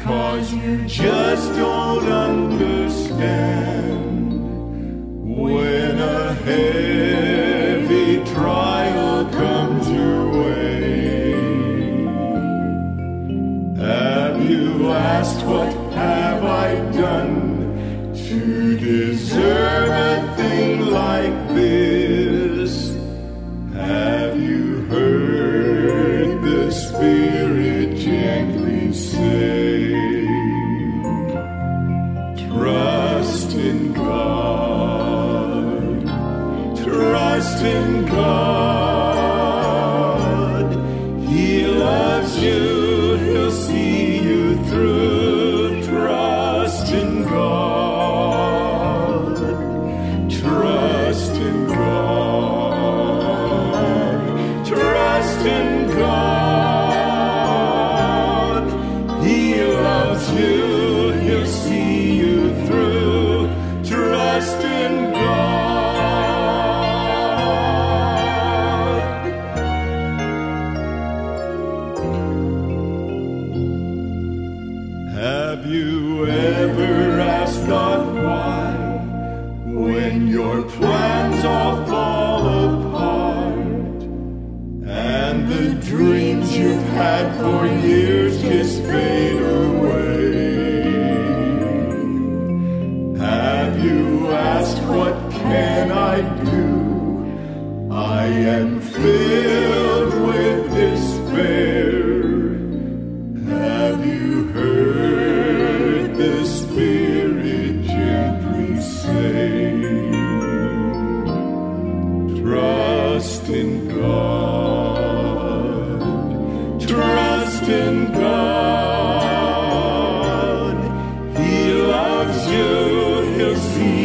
Because you just don't understand. When a heavy trial comes your way, have you asked what have I done to deserve a you,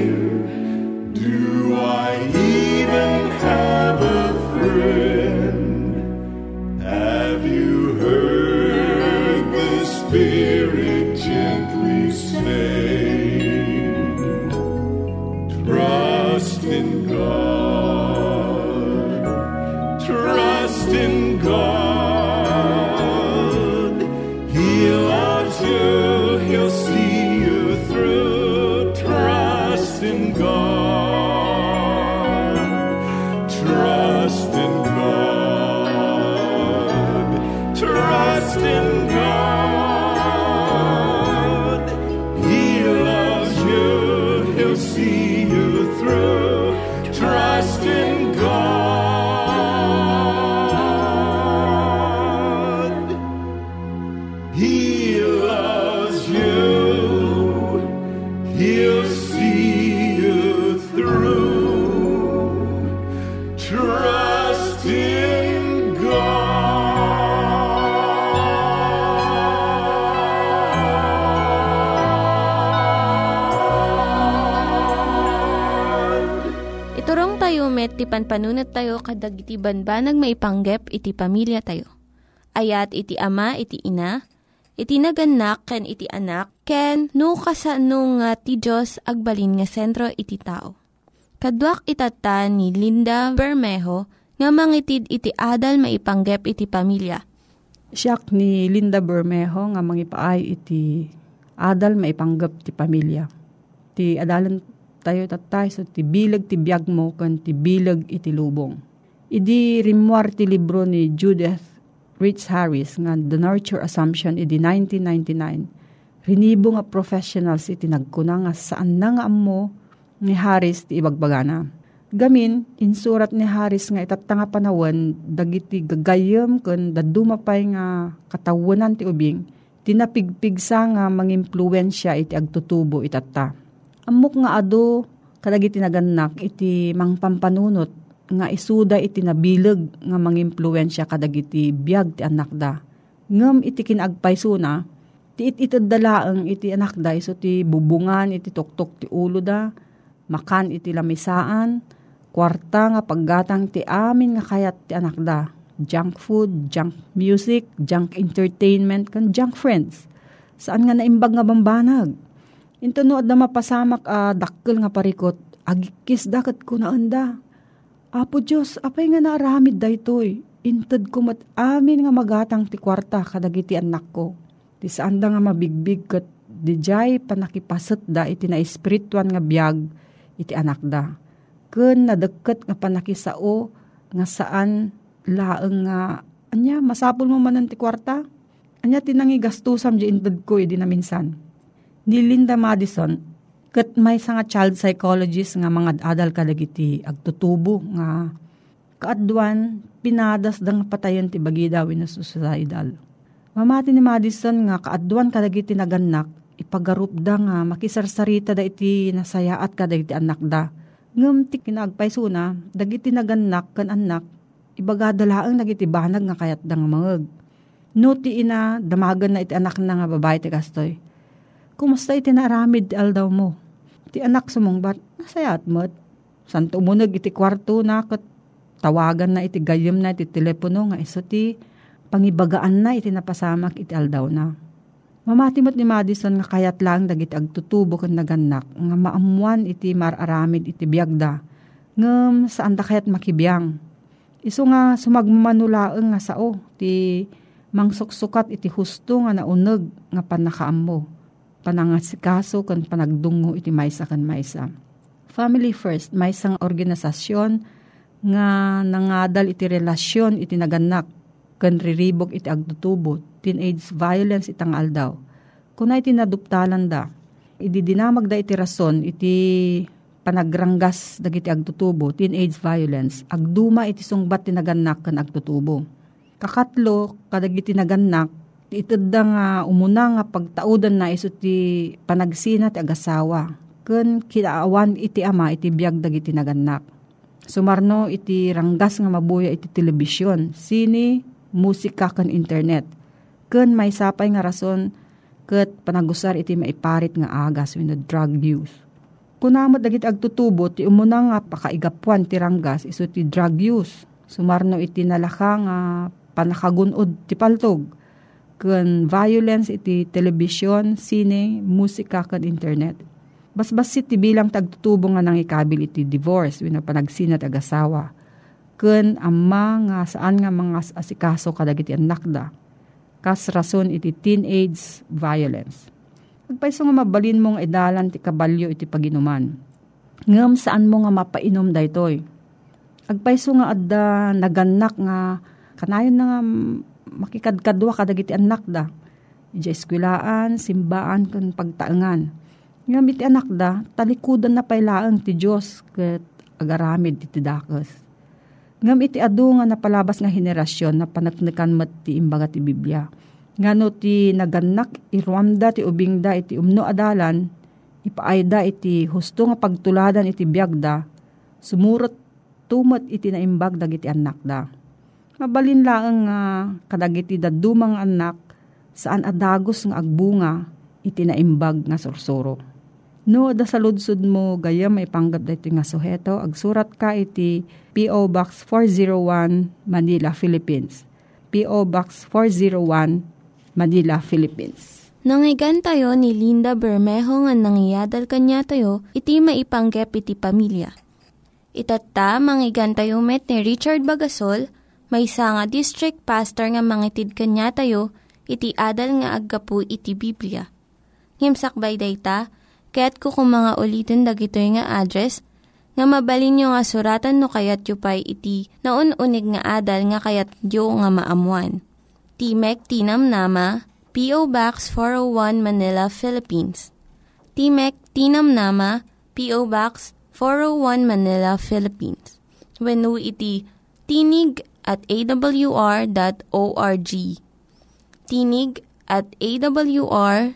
care? Do I even He loves you. He'll see you through. Trust in God. Iturong tayo met, ti panpanunat tayo kadag iti banbanag maipanggep iti pamilya tayo. Ayat iti ama, iti ina, iti naganak, ken iti anak, ken no kasano nga ti Diyos agbalin nga sentro iti tao. Kaduak itata ni Linda Bermejo nga mangitid iti adal maipanggep iti pamilya. Siyak ni Linda Bermejo nga mangipaay iti adal maipanggap ti pamilya. Ti adalan tayo tatay so ti bilag ti biyag mo kan ti bilag iti lubong. Idi rimwar ti libro ni Judith Rich Harris nga The Nurture Assumption idi 1999. Rinibo nga professionals iti nagkuna nga saan na nga ammo ni Harris ti ibagbagana. Gamin, insurat ni Harris nga itatanga panawan, dagiti gagayam kun dadumapay nga katawanan ti ubing, tinapigpigsa nga mangimpluensya iti agtutubo itatta. Amok nga ado, kadagiti naganak iti mangpampanunot, nga isuda iti nabilag nga mangimpluensya kadagiti biag ti anak da. Ngem iti kinagpaysuna, ti it itad dalaang iti anak da, iso ti bubungan iti tuktok ti ulo da, makan iti lamisaan, kwarta nga paggatang ti amin nga kayat ti anak da. Junk food, junk music, junk entertainment, kan junk friends. Saan nga naimbag nga bambanag? Ito no, adda mapasamak a dakkel nga parikot, agikis dakat ko na anda. Apo Diyos, apay nga naaramid daytoy. Intad ko mat amin nga magatang ti kwarta kadagiti anak ko. Ti saan nga mabigbig kat di jay panakipasat da iti na espirituan nga biyag iti anak da. Kun nadagkat nga panakisao nga saan laeng nga anya masapol mo man ti kwarta. Anya tinangi gastusam di intad ko iti na minsan. Ni Linda Madison, kat may nga child psychologist nga mga adal kadagiti agtutubo nga kaadwan pinadas dang patayon ti bagi daw na suicidal. Mamati ni Madison nga kaadwan kadagiti naganak ipagarup da nga makisarsarita da iti nasayaat kadagiti anak da. Ngem ti kinagpaysuna dagiti naganak kan anak ibagadalaang nagiti banag nga kayat da nga. No ti ina damagan na iti anak na nga babae ti kastoy. Kumusta iti naramid aldaw mo? Ti anak sumungbat, nasayat mo't. San tumunag iti kwarto na kat tawagan na iti gayam na iti telepono nga iso ti pangibagaan na iti napasamak iti aldaw na. Mamati mo't ni Madison nga kayat lang dagiti agtutubo kan naganak nga maamuan iti mararamid iti biyagda. Ngem saan da kayat makibiyang. Iso nga sumagmamanulaeng nga sao ti mangsuksukat iti husto nga nauneg nga panakaam mo panangasikaso kan panagdungo iti maysa kan maysa. Family First, may isang organisasyon nga nangadal iti relasyon iti naganak kan riribok iti agtutubo, teenage violence itang aldaw. Kuna iti naduptalan da, idi dinamag da iti rason iti panagranggas dagiti agtutubo, teenage violence, agduma iti sungbat ti naganak kan agtutubo. Kakatlo, kadagiti naganak, itadda nga umuna nga pagtaudan na iso ti panagsina ti agasawa. Kun kinaawan iti ama iti biyag dagiti naganak. Sumarno iti ranggas nga mabuya iti telebisyon, sini, musika kan internet. Kun may sapay nga rason ket panagusar iti maiparit nga agas wenno drug use. Kunamot dagiti agtutubo ti umuna nga pakaigapuan ti ranggas iso ti drug use. Sumarno iti nalaka nga panakagunod ti paltog ken violence iti telebisyon, sine, musika ken internet. Basbasit ti bilang tagtutubo nga nang ikabil iti divorce wenno panagsinat agasawa. Ken amma nga saan nga mga asikaso kadagiti anak da. Kas rason iti teenage violence. Agpaiso nga mabalin mong edalan ti kabalyo iti paginuman. Ngem saan mo nga mapainom daytoy. Agpaiso nga adda naganak nga kanayon na nga makikadkadwa kadagiti anak da. Ija eskwilaan, simbaan, kan pagtaangan. Nga iti anak da, talikudan na pailaang ti Diyos ket agaramid ti dakas. Ngam iti adu nga napalabas nga henerasyon na panaknakan mat ti imbaga ti Biblia. Ngano ti naganak irwamda ti ubingda iti umno adalan, ipaayda iti husto nga pagtuladan iti biyagda, sumurot tumat iti naimbag dagiti anak da Mabalin lang nga uh, kadagiti dadumang anak saan adagos nga agbunga iti naimbag nga sursuro. No, da sa ludsud mo gaya may panggap dito nga suheto, agsurat ka iti P.O. Box 401 Manila, Philippines. P.O. Box 401 Manila, Philippines. Nangyigan tayo ni Linda Bermejo nga nangyadal kanya tayo, iti maipanggep iti pamilya. Itatta, manggigan tayo met ni Richard Bagasol, may nga district pastor nga mangitid kanya tayo, iti adal nga aggapu iti Biblia. Ngimsakbay dayta, kaya't kukum mga ulitin dagito nga address, nga mabalin nyo nga suratan no kayat yu pa'y iti na unig nga adal nga kayat yu nga maamuan. Timek Tinam Nama, P.O. Box 401 Manila, Philippines. Timek Tinam Nama, P.O. Box 401 Manila, Philippines. When iti tinig at awr.org. Tinig at awr.org.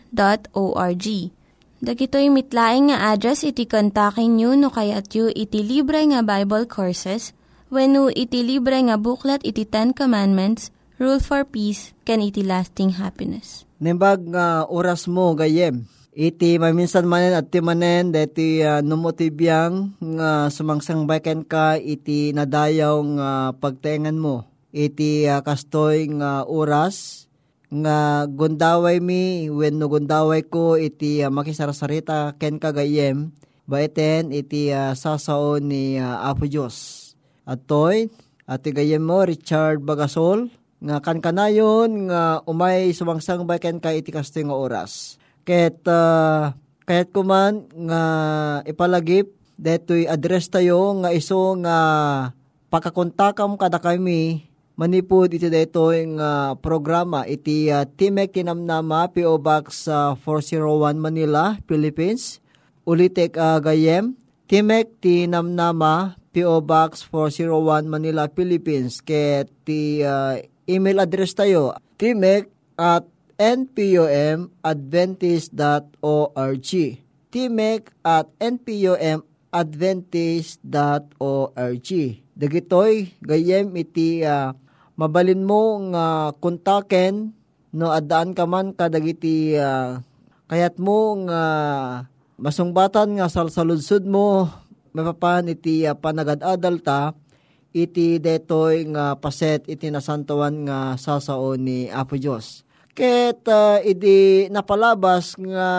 Dagitoy mitlaing nga address iti kontakin nyo no kayat yu iti libre nga Bible Courses when no iti libre nga buklat iti Ten Commandments, Rule for Peace, can iti lasting happiness. Nimbag nga oras mo gayem Iti maminsan manen at ti manen deti uh, numotibiyang nga uh, sumangsang baken ka iti nadayaw nga uh, pagtengan mo. Iti uh, kastoy nga uh, oras nga gundaway mi when no gundaway ko iti uh, makisarasarita ken kagayem baiten iti uh, sasao ni uh, Apo Diyos. At toy, ati gayem mo Richard Bagasol nga kan kanayon nga umay sumangsang baken ka iti kastoy nga oras Ket uh, kahit kuman nga ipalagip detoy address tayo nga iso nga pakakontakam kada kami manipod iti daytoy nga programa iti uh, Timek Tinamnama PO Box uh, 401 Manila, Philippines. Ulitek uh, gayem Timek Tinamnama PO Box 401 Manila, Philippines. Ket ti uh, email address tayo timek at npomadventist.org timek at npomadventist.org Dagitoy gayem iti uh, mabalin mo nga uh, kontaken no adaan ka man kadagiti uh, kayat mo nga uh, masungbatan nga salsaludsud mo mapapan iti uh, panagad-adal ta iti detoy nga paset iti nasantawan nga sasao ni Apo Dios Ket uh, idi napalabas nga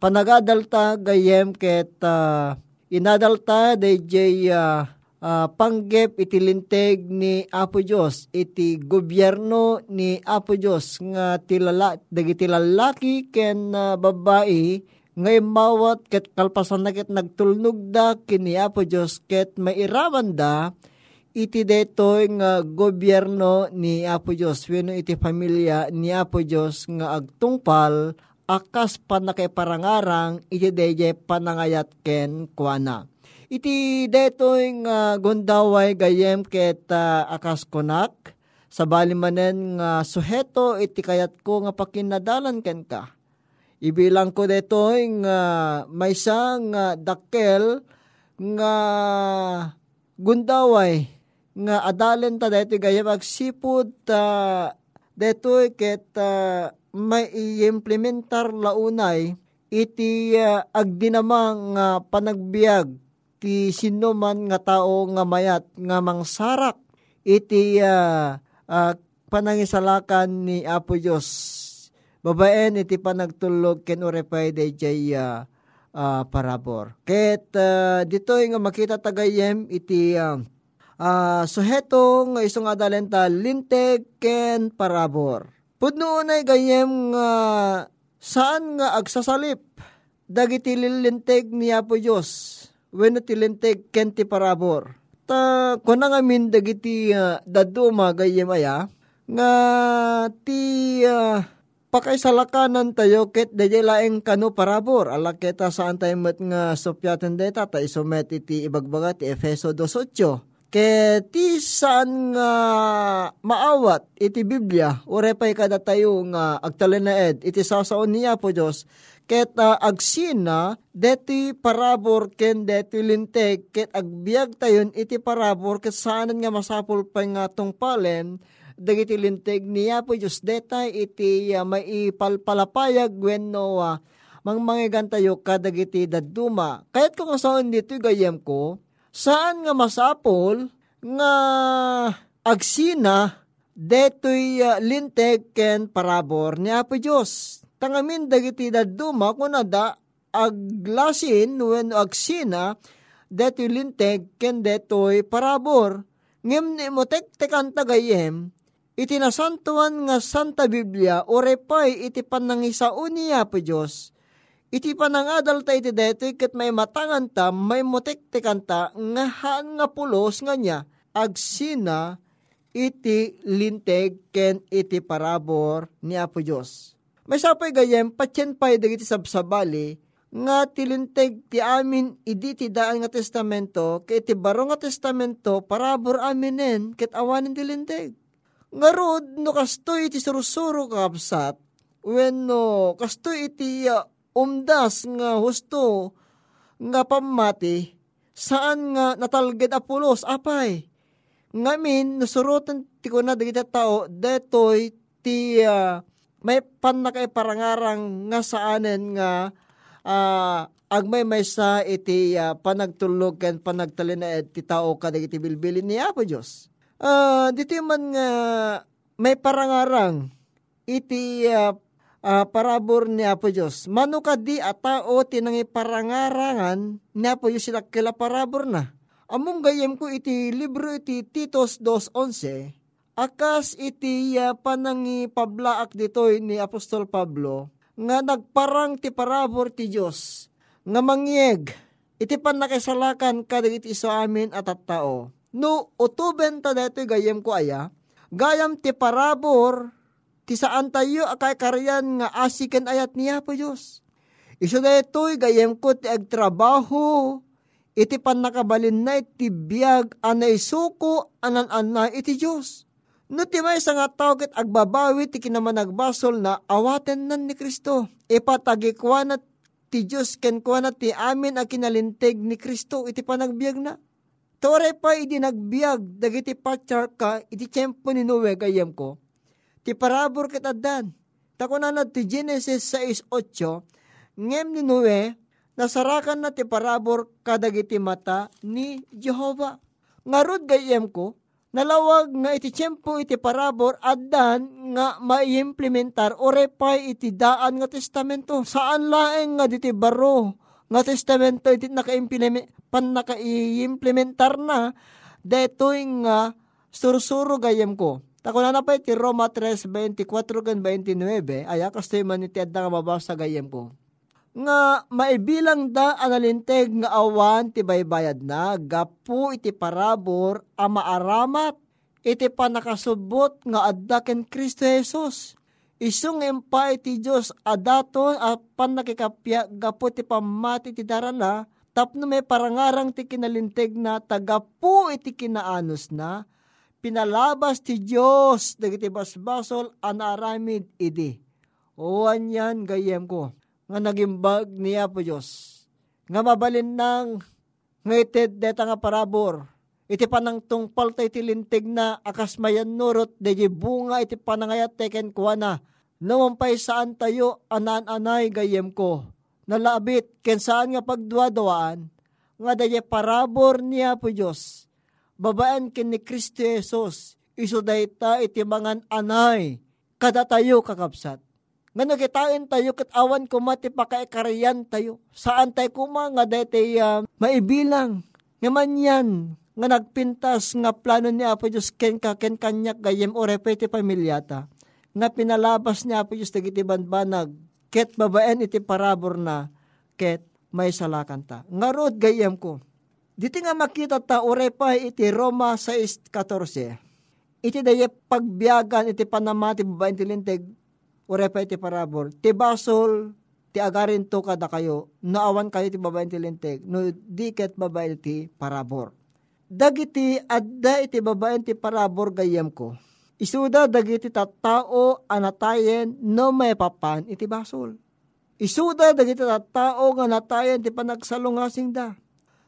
panagadalta gayem ket uh, inadalta DJ uh, uh, panggep iti linteg ni Apo Dios iti gobyerno ni Apo Dios nga tilala dagiti lalaki ken uh, babae nga mawat ket kalpasan na ket nagtulnog da kini Apo Dios ket mairaman da iti detoy nga gobyerno ni Apo Diyos, weno iti pamilya ni Apo Diyos nga agtungpal, akas panakaiparangarang iti deje panangayat ken kuana. Iti detoy nga gondaway gayem ket uh, akas konak, sa bali manen nga suheto iti kayat ko nga pakinadalan ken ka. Ibilang ko dito nga maysa nga dakkel nga gundaway nga adalen ta dito gayam agsipod ta dito ket uh, may i-implementar launay iti uh, agdinamang nga uh, panagbiag ti sino man nga tao nga mayat nga mangsarak iti uh, uh, panangisalakan ni Apo Diyos. Babaen iti panagtulog ken urepay de jay uh, uh, parabor. Ket uh, dito nga makita tagayem iti uh, uh, suheto nga isong adalenta linteg ken parabor. Pudno unay gayem nga saan nga agsasalip? Dagiti lilinteg ni Apo Diyos. Wenno tilinteg ken ti parabor. Ta kuna nga min dagiti uh, daduma gayem aya nga ti uh, pakaisalakanan tayo ket dayay laeng kano parabor. Ala keta saan tayo met nga sopyaten deta ta isomet iti ibagbaga ti Efeso 2.8 ket saan nga maawat iti Biblia urepay kada tayo nga agtalenaed iti sasaon niya po Diyos ket uh, agsina deti parabor ken deti linteg ket agbiag tayon iti parabor ket saanan nga masapul pa nga tungpalen dagiti linteg niya po Diyos detay iti uh, maipalpalapayag wenno uh, mangmangigan tayo kadagiti daduma. Kayat ko saan dito gayem ko, saan nga masapol nga agsina detoy uh, linteg ken parabor niya po Diyos? Tangamin dagiti daduma kuna da aglasin when agsina detoy linteg ken detoy parabor. Ngem ni mo tek tekan tagayem iti nasantuan nga Santa Biblia orepay iti panangisaon niya po Diyos iti panangadal ta iti detoy ket may matangan ta may motektekan ta nga haan nga pulos nga niya agsina iti linteg ken iti parabor ni Apo Diyos. May sapay gayem, patyen pay dagiti sabsabali, nga tilinteg ti amin idi ti daan nga testamento, kay ti baro nga testamento, parabor aminen, ket awanin tilinteg. Nga rod, no kastoy iti surusuro kapsat, when no kastoy iti uh, umdas nga husto, nga pamati, saan nga natalged apulos, apay. Ngamin, nasurutan ti na dagiti tao, detoy ti uh, may pan na kay parangarang nga saanen nga uh, agmay may sa iti uh, panagtulog ken panagtalinaed ti tao kadag iti bilbilin ni Apo Diyos. Uh, dito man nga may parangarang iti uh, uh, parabor ni Apo Diyos. Mano ka di a tao tinangi parangarangan ni Apo Diyos sila kila parabor na. Among gayem ko iti libro iti Titos 2.11 Akas iti uh, panangi pablaak ditoy ni Apostol Pablo, nga nagparang ti parabor ti Diyos, nga mangyeg, iti pan nakisalakan kadag iti sa amin at at tao. No, utuben ta detoy gayem ko aya, gayam ti parabor, ti saan tayo akay karyan nga asiken ayat niya po Diyos. Iso detoy gayem ko ti agtrabaho, iti pan nakabalin na iti biyag anay suko anan-anay iti Diyos No ti may nga tao ket agbabawi ti kinaman nagbasol na awaten nan ni Kristo. Ipatagikwa na ti Diyos ken kwa na ti amin a kinalinteg ni Kristo iti panagbiag na. Tore pa idi nagbiag dagiti patyar ka iti tiyempo ni Noe gayem ko. Ti parabor ket addan. Na ti Genesis 6.8 ngem ni Noe nasarakan na ti parabor kadagiti mata ni Jehova. Ngarod gayem ko, nalawag nga iti tiyempo iti parabor addan nga maiimplementar o repay iti daan nga testamento. Saan laeng nga diti baro nga testamento iti naka-implement pan naka-implementar na detoy nga sursuro gayem ko. Tako na napay ti Roma 3:24 kan 29 aya kastoy man iti adda nga mabasa gayem ko. Nga maibilang da analinteg nga awan ti baybayad na. Gapu iti parabor a maaramat iti panakasubot nga adda ken Kristo Jesus. Isung empa iti Diyos adaton a panakikapya gapu ti pamati ti darana. Tapno may parangarang ti kinalinteg na tagapu iti kinaanos na pinalabas ti Diyos dagiti basbasol anaramid idi. Oan yan gayem ko nga nagimbag niya po Diyos. Nga mabalin nang ngaitid deta nga parabor. Iti panang tungpal tayo tilintig na akas mayan nurot de bunga iti panangayat teken kuha na. Nawampay saan tayo anan-anay gayem ko. Nalabit ken saan nga pagduwadawaan nga daye parabor niya po Diyos babaan kin ni Kristo Jesus, iso dayta iti mangan anay, kada tayo kakapsat. Nga nagitain tayo kat awan ko mati pakaikarayan tayo. Saan tayo kuma nga dayta uh, maibilang. Nga man yan, nga nagpintas nga plano ni Apo Diyos ken ka ken kanyak gayem o repete pamilyata. Nga pinalabas ni Apo Diyos dagiti banbanag ket babaen iti parabor na ket may salakan ta. Nga rod gayem ko, Diti nga makita ta urepa iti Roma 6.14. Iti daye pagbiagan iti panamati babaeng tilinteg urepa iti parabor. Ti basol ti agarin to kada kayo naawan kayo ti babaeng tilinteg no diket babae ti parabor. Dagiti adda iti babaeng ti parabor gayem ko. Isuda dagiti tattao anatayen no may papan iti basol. Isuda dagiti tattao nga natayen ti panagsalungasing da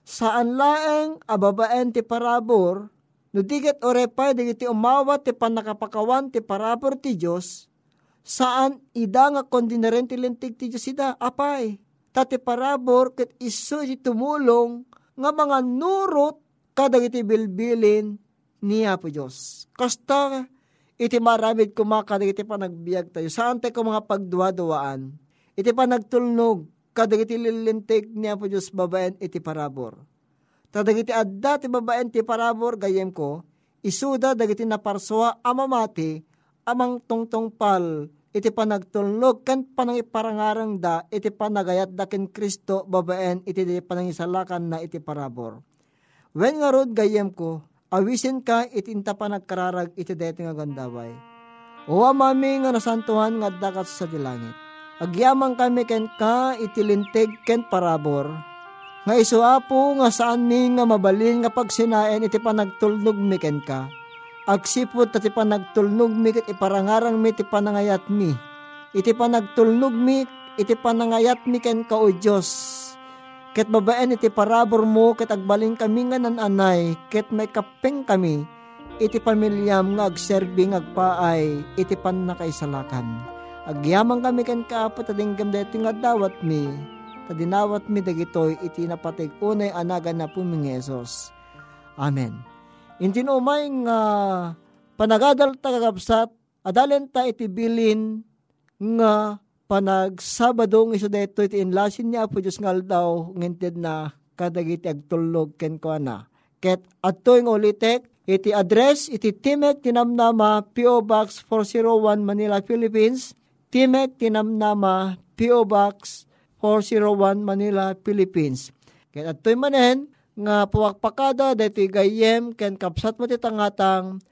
saan laeng ababaen ti parabor, no diget orepay digiti umawat ti panakapakawan ti parabor ti Diyos, saan ida nga kondinaren ti lintig ti Diyos ida, apay, tati parabor ket iso iti tumulong nga mga nurot kadagiti bilbilin niya po Diyos. Kasta iti maramid kumakadag iti panagbiag tayo. Saan tayo mga pagduwa-duwaan? Iti panagtulnog kadagiti lilintig niya po Diyos babaen iti parabor. Tadagiti adda ti babaen ti parabor gayem ko, isuda dagiti naparswa amamati amang tungtong pal iti panagtulnog kan panangiparangarang da iti panagayat da ken Kristo babaen iti di panangisalakan na iti parabor. When nga rod gayem ko, awisin ka iti inta panagkararag iti deti nga gandaway. O amami nga nasantuhan nga dakat sa dilangit Agyamang kami ken ka itilintig ken parabor. Nga isuapo nga saan mi nga mabalin nga pagsinaen iti panagtulnog mi ken ka. Agsipot iti panagtulnog mi ket iparangarang mi iti panangayat mi. Iti panagtulnog mi iti panangayat mi ken ka o Diyos. Ket babaen iti parabor mo ket agbaling kami nga nananay ket may kapeng kami iti pamilyam nga agserbing agpaay iti panakaisalakan Agyamang kami kan kaapot adinggam deti nga dawat mi. Tadinawat mi dagitoy iti napatig unay anagan na pumingesos. Amen. Intin umay nga panagadal tagagabsat adalen ta iti bilin nga panag Sabado iso deto iti inlasin niya po Diyos ngal daw nginted na kadagiti agtulog ken ko na. Ket adto yung ulitek iti address iti Timek Tinamnama P.O. Box 401 Manila, Philippines Timek Tinamnama, P.O. Box 401 Manila, Philippines. Kaya ato'y manen, nga puwakpakada dati gayem ken kapsat mo titangatang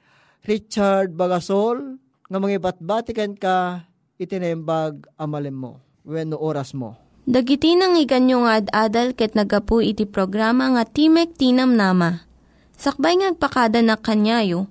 Richard Bagasol nga mga batbati ken ka itinembag amalem mo when oras mo. Dagiti nang iganyo nga ad-adal ket nagapu iti programa nga Timek Tinam Nama. Sakbay ngagpakada na kanyayo,